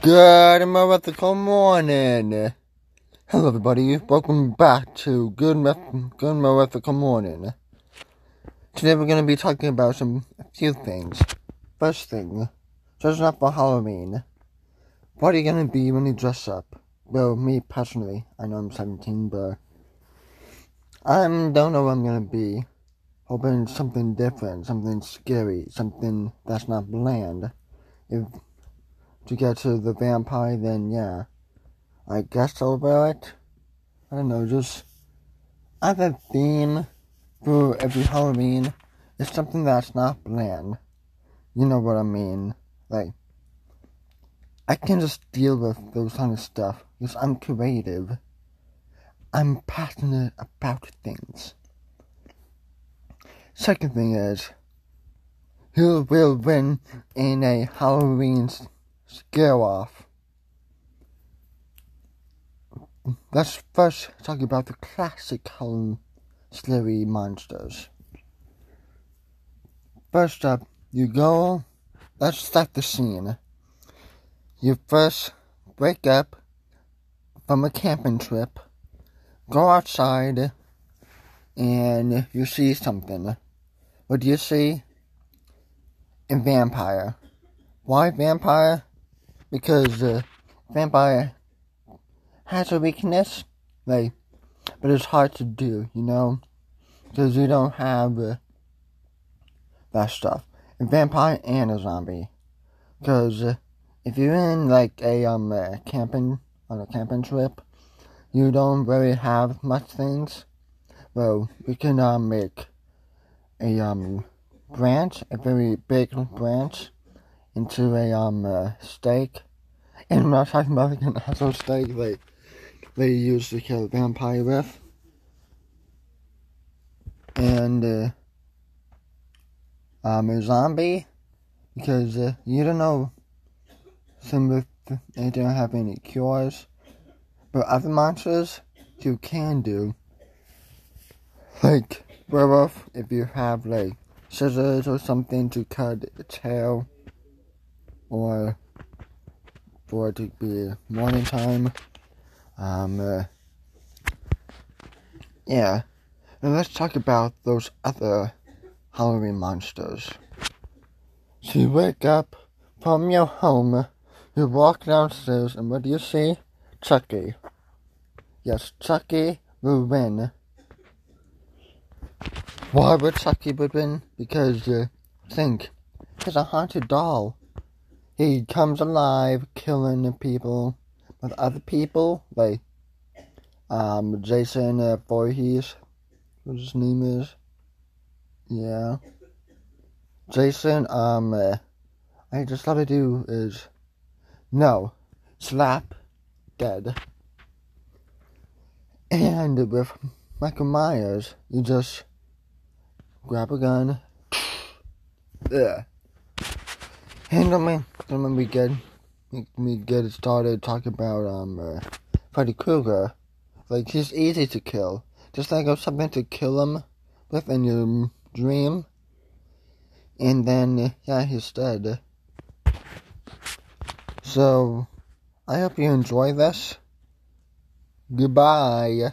Good mythical morning. Hello, everybody. Welcome back to Good Good Mythical Morning. Today we're going to be talking about some a few things. First thing, dressing up for Halloween. What are you going to be when you dress up? Well, me personally, I know I'm 17, but I don't know what I'm going to be. Hoping something different, something scary, something that's not bland. If to get to the vampire, then yeah. I guess I'll wear it. I don't know, just I have a theme for every Halloween. It's something that's not bland. You know what I mean? Like, I can just deal with those kind of stuff because I'm creative. I'm passionate about things. Second thing is, who will win in a Halloween scare off. Let's first talk about the classic Halloween scary monsters. First up, you go, let's start the scene. You first wake up from a camping trip, go outside, and you see something. What do you see? A vampire. Why vampire? Because uh, vampire has a weakness, like, but it's hard to do, you know, because you don't have uh, that stuff. A vampire and a zombie, because uh, if you're in like a um camping on a camping trip, you don't really have much things. Well, we can uh, make a um branch, a very big branch into a um uh, stake. And I'm not talking about like an asshole stake they they used to kill a vampire with. And uh, um a zombie because uh, you don't know some of they don't have any cures. But other monsters you can do. Like werewolf if you have like scissors or something to cut its tail or for it to be morning time. Um, uh, yeah. And let's talk about those other Halloween monsters. So you wake up from your home, you walk downstairs, and what do you see? Chucky. Yes, Chucky will win. Why would Chucky would win? Because, uh, think, he's a haunted doll he comes alive killing people with other people like um Jason uh, Voorhees what his name is? Yeah. Jason um uh, I just thought to do is no slap dead. And with Michael Myers you just grab a gun. Yeah and I mean, when we get we get started talking about um uh, Freddy Krueger, like he's easy to kill. Just think of something to kill him with in your dream, and then yeah, he's dead. So, I hope you enjoy this. Goodbye.